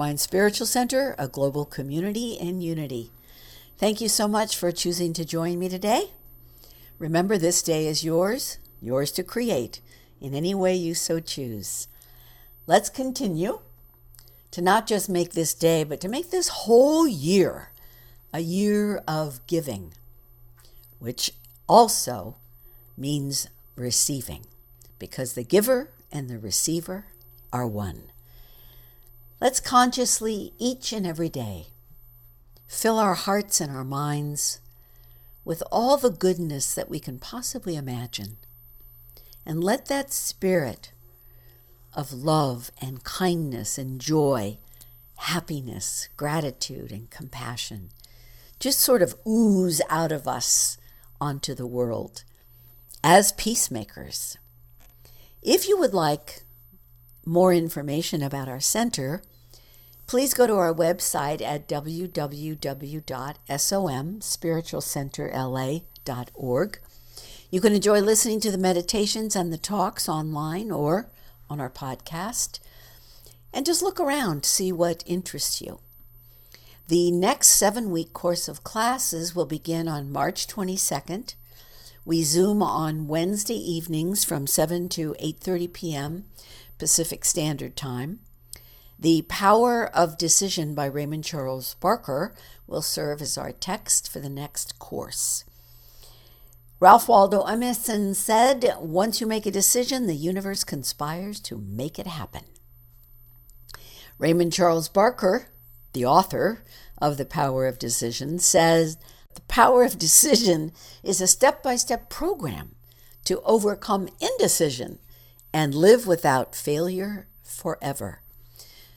Mastermind Spiritual Center, a global community in unity. Thank you so much for choosing to join me today. Remember, this day is yours, yours to create in any way you so choose. Let's continue to not just make this day, but to make this whole year a year of giving, which also means receiving, because the giver and the receiver are one. Let's consciously, each and every day, fill our hearts and our minds with all the goodness that we can possibly imagine. And let that spirit of love and kindness and joy, happiness, gratitude, and compassion just sort of ooze out of us onto the world as peacemakers. If you would like more information about our center, please go to our website at www.somspiritualcenterla.org. You can enjoy listening to the meditations and the talks online or on our podcast. And just look around, to see what interests you. The next seven week course of classes will begin on March 22nd. We Zoom on Wednesday evenings from 7 to 8:30 p.m. Pacific Standard Time. The Power of Decision by Raymond Charles Barker will serve as our text for the next course. Ralph Waldo Emerson said, Once you make a decision, the universe conspires to make it happen. Raymond Charles Barker, the author of The Power of Decision, says, The power of decision is a step by step program to overcome indecision and live without failure forever.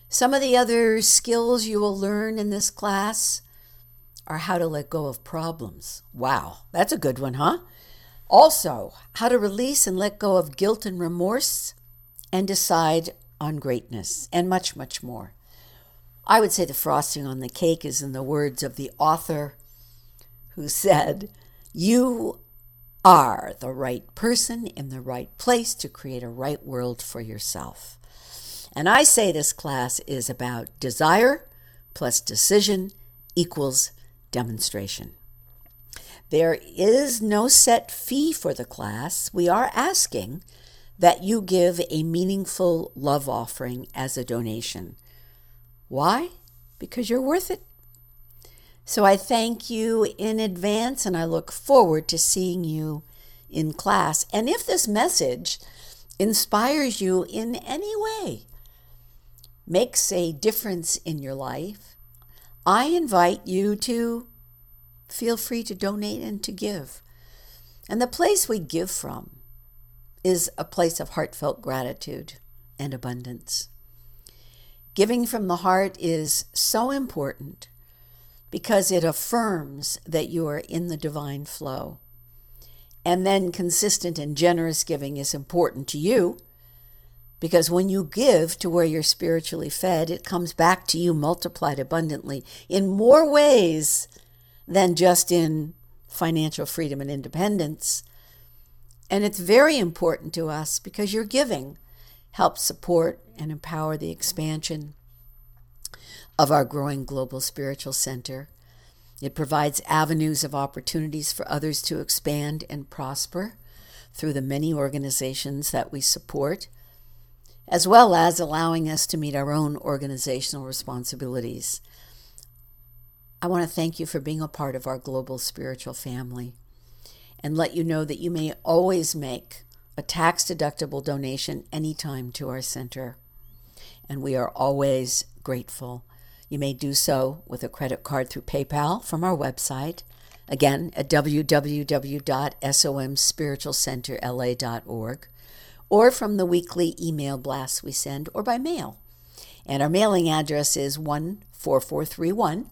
Some of the other skills you will learn in this class are how to let go of problems. Wow, that's a good one, huh? Also, how to release and let go of guilt and remorse and decide on greatness, and much, much more. I would say the frosting on the cake is in the words of the author who said, You are the right person in the right place to create a right world for yourself. And I say this class is about desire plus decision equals demonstration. There is no set fee for the class. We are asking that you give a meaningful love offering as a donation. Why? Because you're worth it. So I thank you in advance and I look forward to seeing you in class. And if this message inspires you in any way, makes a difference in your life, I invite you to feel free to donate and to give. And the place we give from is a place of heartfelt gratitude and abundance. Giving from the heart is so important because it affirms that you are in the divine flow. And then consistent and generous giving is important to you because when you give to where you're spiritually fed, it comes back to you multiplied abundantly in more ways than just in financial freedom and independence. And it's very important to us because your giving helps support and empower the expansion of our growing global spiritual center. It provides avenues of opportunities for others to expand and prosper through the many organizations that we support, as well as allowing us to meet our own organizational responsibilities I want to thank you for being a part of our global spiritual family and let you know that you may always make a tax deductible donation anytime to our center. And we are always grateful. You may do so with a credit card through PayPal from our website, again at www.somspiritualcenterla.org, or from the weekly email blasts we send, or by mail. And our mailing address is 14431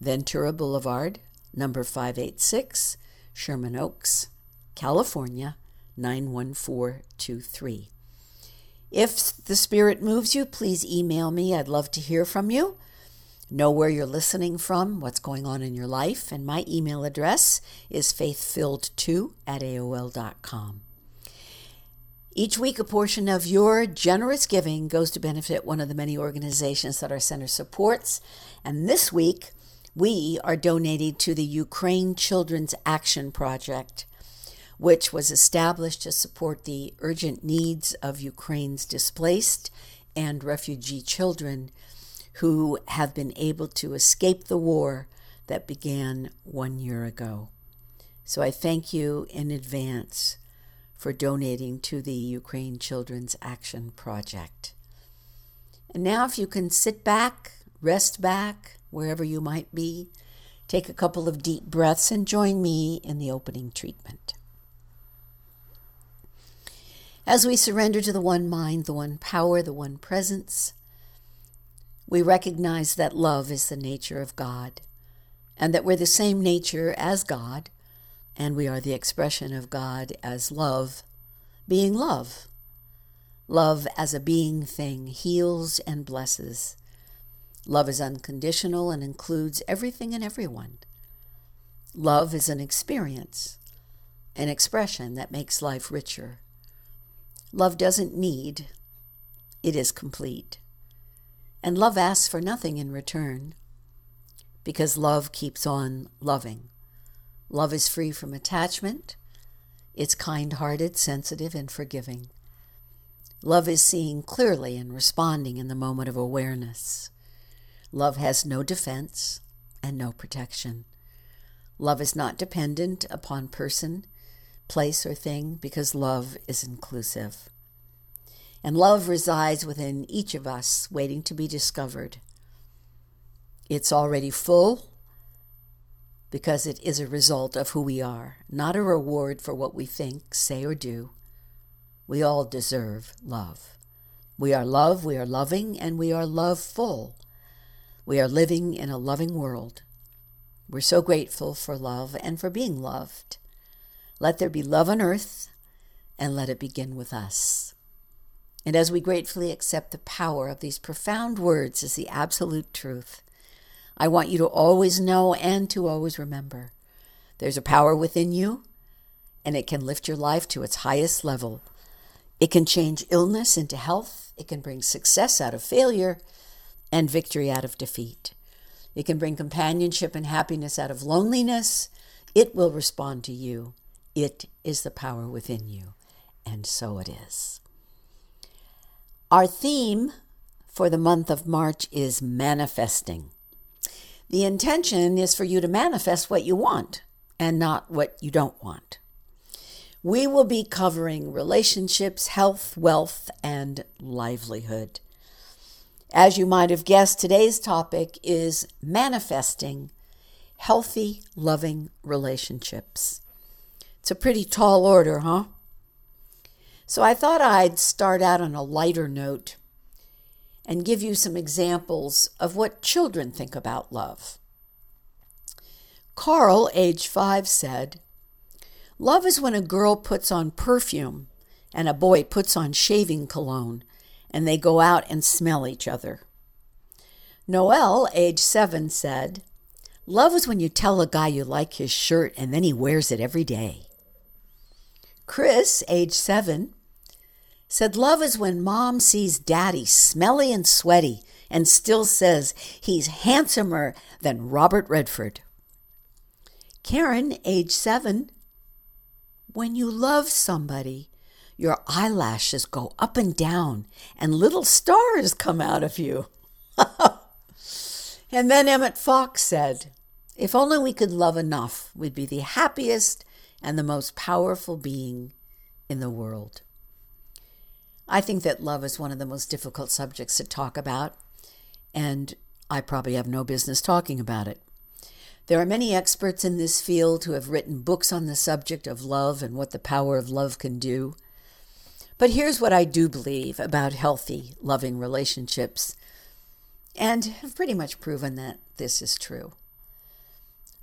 Ventura Boulevard, number 586, Sherman Oaks, California 91423. If the Spirit moves you, please email me. I'd love to hear from you. Know where you're listening from, what's going on in your life, and my email address is faithfilled2 at AOL.com. Each week, a portion of your generous giving goes to benefit one of the many organizations that our center supports. And this week, we are donating to the Ukraine Children's Action Project, which was established to support the urgent needs of Ukraine's displaced and refugee children who have been able to escape the war that began one year ago. So I thank you in advance for donating to the Ukraine Children's Action Project. And now, if you can sit back, rest back, wherever you might be, take a couple of deep breaths and join me in the opening treatment. As we surrender to the one mind, the one power, the one presence, we recognize that love is the nature of God, and that we're the same nature as God, and we are the expression of God as love, being love. Love as a being thing heals and blesses. Love is unconditional and includes everything and everyone. Love is an experience, an expression that makes life richer. Love doesn't need, it is complete. And love asks for nothing in return because love keeps on loving. Love is free from attachment. It's kind hearted, sensitive, and forgiving. Love is seeing clearly and responding in the moment of awareness. Love has no defense and no protection. Love is not dependent upon person, place, or thing because love is inclusive. And love resides within each of us, waiting to be discovered. It's already full because it is a result of who we are, not a reward for what we think, say, or do. We all deserve love. We are love, we are loving, and we are love full. We are living in a loving world. We're so grateful for love and for being loved. Let there be love on earth, and let it begin with us. And as we gratefully accept the power of these profound words as the absolute truth, I want you to always know and to always remember there's a power within you, and it can lift your life to its highest level. It can change illness into health, it can bring success out of failure, and victory out of defeat. It can bring companionship and happiness out of loneliness. It will respond to you. It is the power within you, and so it is. Our theme for the month of March is manifesting. The intention is for you to manifest what you want and not what you don't want. We will be covering relationships, health, wealth, and livelihood. As you might have guessed, today's topic is manifesting healthy, loving relationships. It's a pretty tall order, huh? So I thought I'd start out on a lighter note and give you some examples of what children think about love. Carl, age five, said, Love is when a girl puts on perfume and a boy puts on shaving cologne and they go out and smell each other. Noel, age seven, said, Love is when you tell a guy you like his shirt and then he wears it every day. Chris, age seven, said love is when mom sees daddy smelly and sweaty and still says he's handsomer than Robert Redford. Karen, age seven, when you love somebody, your eyelashes go up and down and little stars come out of you. and then Emmett Fox said, If only we could love enough, we'd be the happiest and the most powerful being in the world. I think that love is one of the most difficult subjects to talk about, and I probably have no business talking about it. There are many experts in this field who have written books on the subject of love and what the power of love can do. But here's what I do believe about healthy, loving relationships, and have pretty much proven that this is true.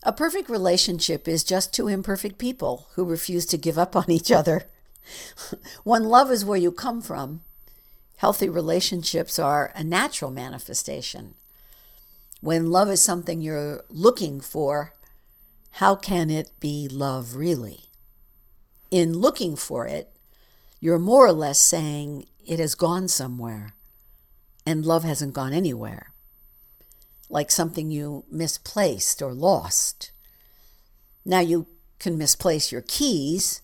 A perfect relationship is just two imperfect people who refuse to give up on each other when love is where you come from, healthy relationships are a natural manifestation. When love is something you're looking for, how can it be love really? In looking for it, you're more or less saying it has gone somewhere and love hasn't gone anywhere, like something you misplaced or lost. Now you can misplace your keys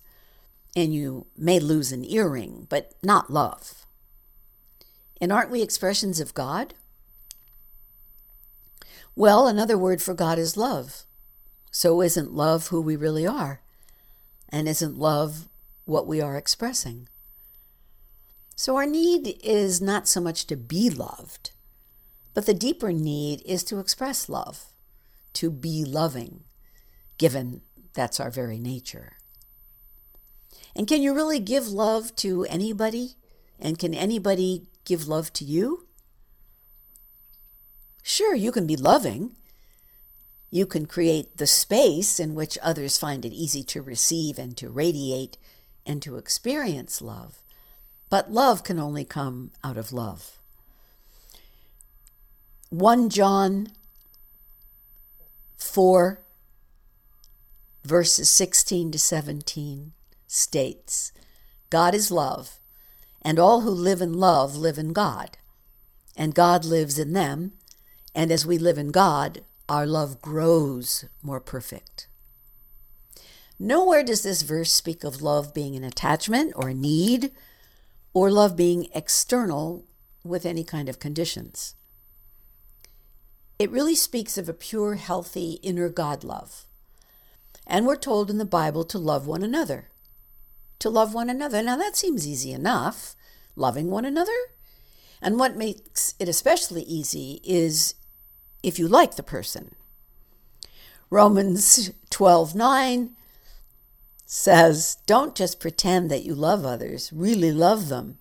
and you may lose an earring, but not love. And aren't we expressions of God? Well, another word for God is love. So isn't love who we really are? And isn't love what we are expressing? So our need is not so much to be loved, but the deeper need is to express love, to be loving, given that's our very nature. And can you really give love to anybody? And can anybody give love to you? Sure, you can be loving. You can create the space in which others find it easy to receive and to radiate and to experience love. But love can only come out of love. 1 John 4, verses 16 to 17 states God is love, and all who live in love live in God, and God lives in them, and as we live in God, our love grows more perfect. Nowhere does this verse speak of love being an attachment or a need, or love being external with any kind of conditions. It really speaks of a pure, healthy inner God love. And we're told in the Bible to love one another to love one another. Now, that seems easy enough, loving one another. And what makes it especially easy is if you like the person. Romans 12 9 says, Don't just pretend that you love others, really love them.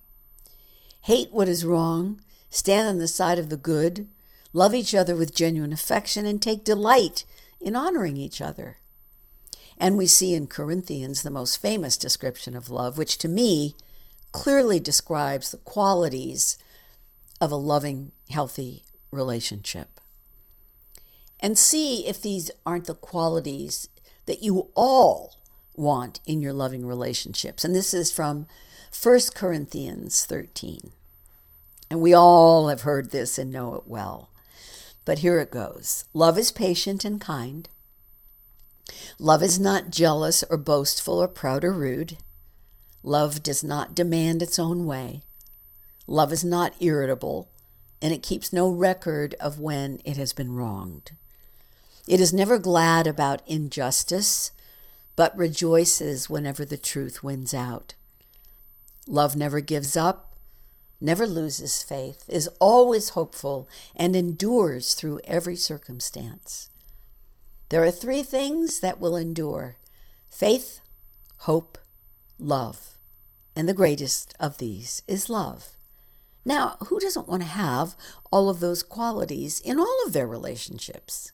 Hate what is wrong, stand on the side of the good, love each other with genuine affection, and take delight in honoring each other. And we see in Corinthians the most famous description of love, which to me clearly describes the qualities of a loving, healthy relationship. And see if these aren't the qualities that you all want in your loving relationships. And this is from 1 Corinthians 13. And we all have heard this and know it well. But here it goes Love is patient and kind. Love is not jealous or boastful or proud or rude. Love does not demand its own way. Love is not irritable, and it keeps no record of when it has been wronged. It is never glad about injustice, but rejoices whenever the truth wins out. Love never gives up, never loses faith, is always hopeful, and endures through every circumstance. There are three things that will endure faith, hope, love. And the greatest of these is love. Now, who doesn't want to have all of those qualities in all of their relationships?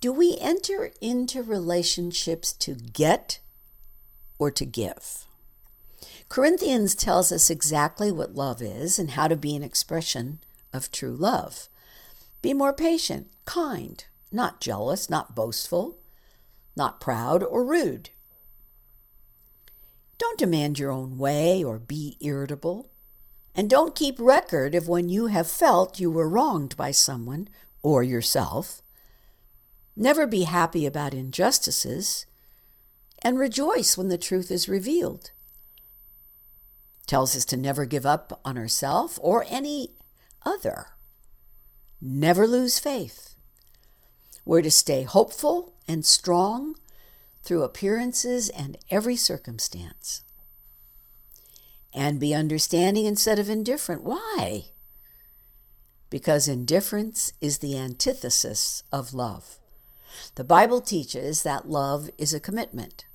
Do we enter into relationships to get or to give? Corinthians tells us exactly what love is and how to be an expression of true love. Be more patient, kind, not jealous, not boastful, not proud or rude. Don't demand your own way or be irritable. And don't keep record of when you have felt you were wronged by someone or yourself. Never be happy about injustices and rejoice when the truth is revealed. Tells us to never give up on ourselves or any other. Never lose faith. We're to stay hopeful and strong through appearances and every circumstance. And be understanding instead of indifferent. Why? Because indifference is the antithesis of love. The Bible teaches that love is a commitment.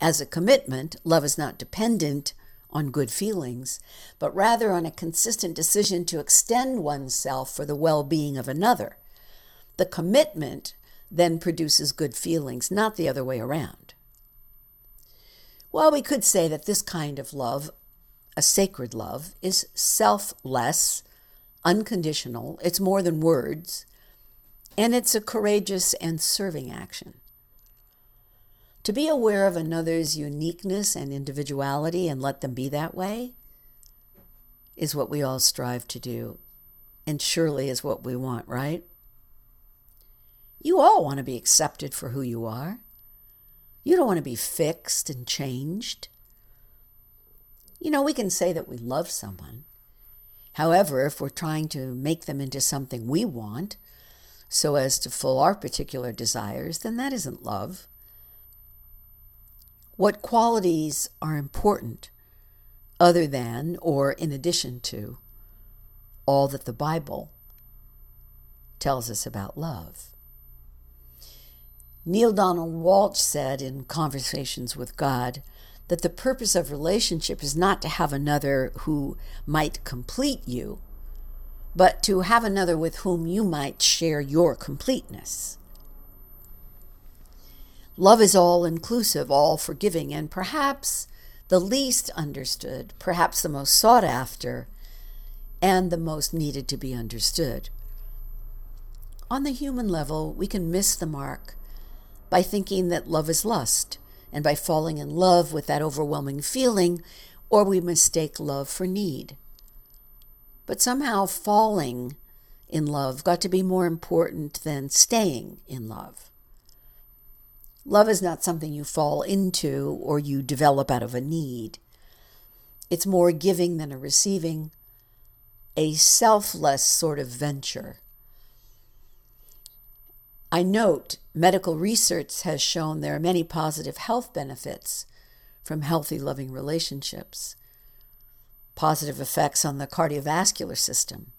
As a commitment, love is not dependent on good feelings, but rather on a consistent decision to extend oneself for the well being of another the commitment then produces good feelings, not the other way around. Well, we could say that this kind of love, a sacred love, is selfless, unconditional, it's more than words, and it's a courageous and serving action. To be aware of another's uniqueness and individuality and let them be that way is what we all strive to do, and surely is what we want, right? You all want to be accepted for who you are. You don't want to be fixed and changed. You know, we can say that we love someone. However, if we're trying to make them into something we want so as to fill our particular desires, then that isn't love. What qualities are important other than or in addition to all that the Bible tells us about love? Neale Donald Walsch said in Conversations with God that the purpose of relationship is not to have another who might complete you, but to have another with whom you might share your completeness. Love is all inclusive, all forgiving, and perhaps the least understood, perhaps the most sought after, and the most needed to be understood. On the human level, we can miss the mark by thinking that love is lust and by falling in love with that overwhelming feeling, or we mistake love for need. But somehow falling in love got to be more important than staying in love. Love is not something you fall into or you develop out of a need. It's more giving than a receiving, a selfless sort of venture. I note medical research has shown there are many positive health benefits from healthy, loving relationships, positive effects on the cardiovascular system.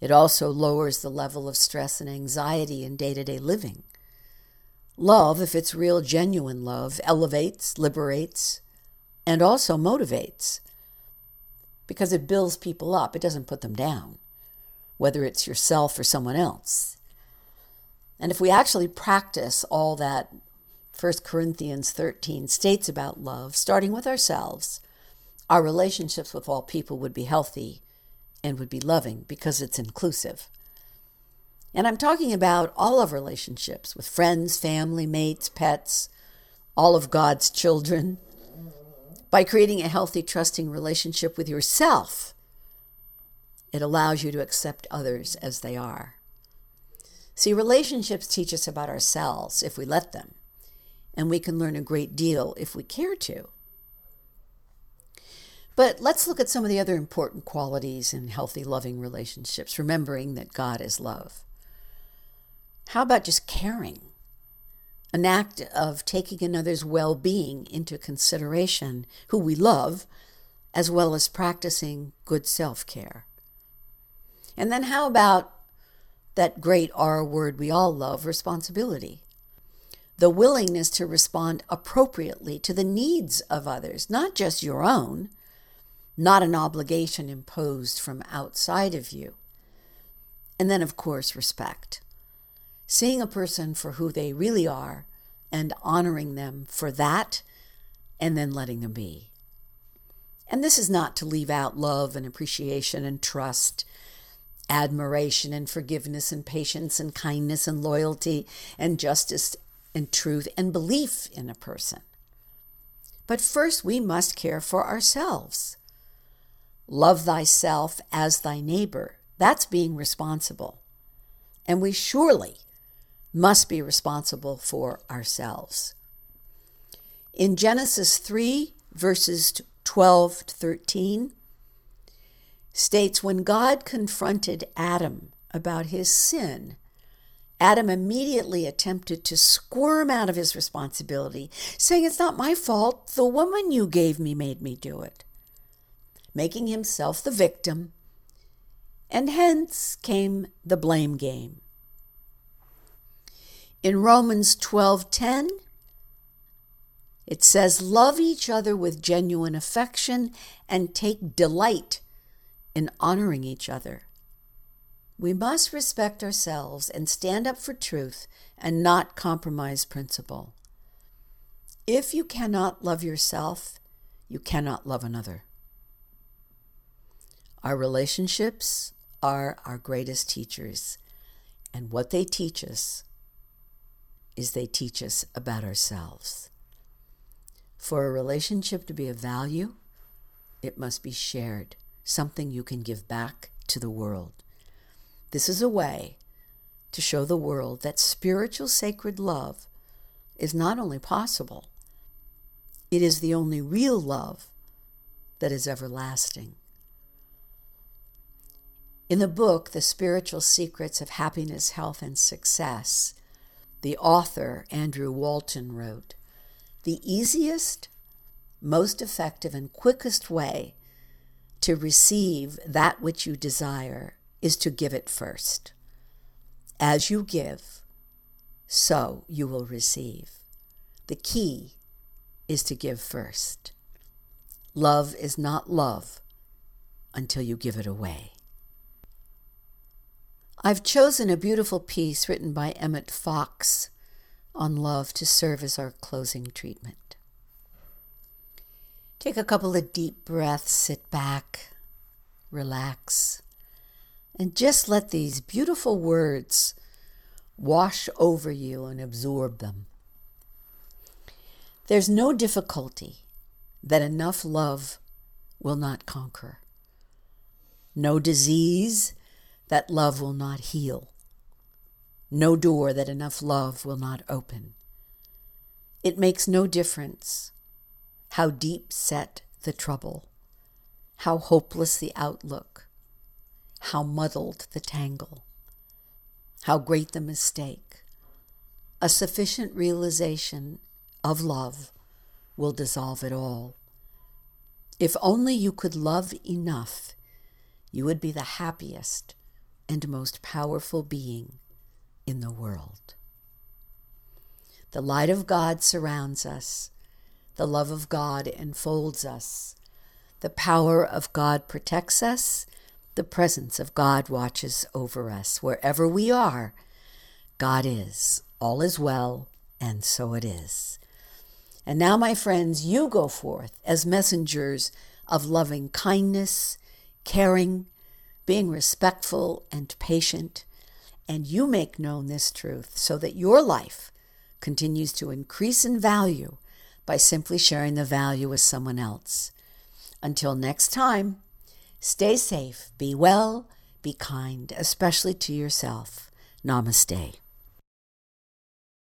It also lowers the level of stress and anxiety in day to day living. Love, if it's real, genuine love, elevates, liberates, and also motivates because it builds people up. It doesn't put them down, whether it's yourself or someone else. And if we actually practice all that 1 Corinthians 13 states about love, starting with ourselves, our relationships with all people would be healthy and would be loving because it's inclusive. And I'm talking about all of relationships with friends, family, mates, pets, all of God's children. By creating a healthy, trusting relationship with yourself, it allows you to accept others as they are. See, relationships teach us about ourselves if we let them, and we can learn a great deal if we care to. But let's look at some of the other important qualities in healthy, loving relationships, remembering that God is love. How about just caring? An act of taking another's well being into consideration, who we love, as well as practicing good self care. And then how about that great R word we all love responsibility. The willingness to respond appropriately to the needs of others, not just your own, not an obligation imposed from outside of you. And then, of course, respect. Seeing a person for who they really are and honoring them for that, and then letting them be. And this is not to leave out love and appreciation and trust admiration and forgiveness and patience and kindness and loyalty and justice and truth and belief in a person. But first, we must care for ourselves. Love thyself as thy neighbor. That's being responsible. And we surely must be responsible for ourselves. In Genesis 3, verses 12 to 13, states when God confronted Adam about his sin, Adam immediately attempted to squirm out of his responsibility, saying, It's not my fault. The woman you gave me made me do it, making himself the victim. And hence came the blame game. In Romans 12:10, it says, Love each other with genuine affection and take delight in honoring each other. We must respect ourselves and stand up for truth and not compromise principle. If you cannot love yourself, you cannot love another. Our relationships are our greatest teachers, and what they teach us is they teach us about ourselves. For a relationship to be of value, it must be shared, something you can give back to the world. This is a way to show the world that spiritual sacred love is not only possible, it is the only real love that is everlasting. In the book, The Spiritual Secrets of Happiness, Health, and Success, the author, Andrew Walton, wrote The easiest, most effective, and quickest way to receive that which you desire is to give it first. As you give, so you will receive. The key is to give first. Love is not love until you give it away. I've chosen a beautiful piece written by Emmett Fox on love to serve as our closing treatment. Take a couple of deep breaths, sit back, relax, and just let these beautiful words wash over you and absorb them. There's no difficulty that enough love will not conquer, no disease that love will not heal, no door that enough love will not open. It makes no difference how deep set the trouble, how hopeless the outlook, how muddled the tangle, how great the mistake. A sufficient realization of love will dissolve it all. If only you could love enough, you would be the happiest and most powerful being in the world. The light of God surrounds us. The love of God enfolds us. The power of God protects us. The presence of God watches over us. Wherever we are, God is. All is well, and so it is. And now, my friends, you go forth as messengers of loving kindness, caring, being respectful and patient, and you make known this truth so that your life continues to increase in value by simply sharing the value with someone else. Until next time, stay safe, be well, be kind, especially to yourself. Namaste.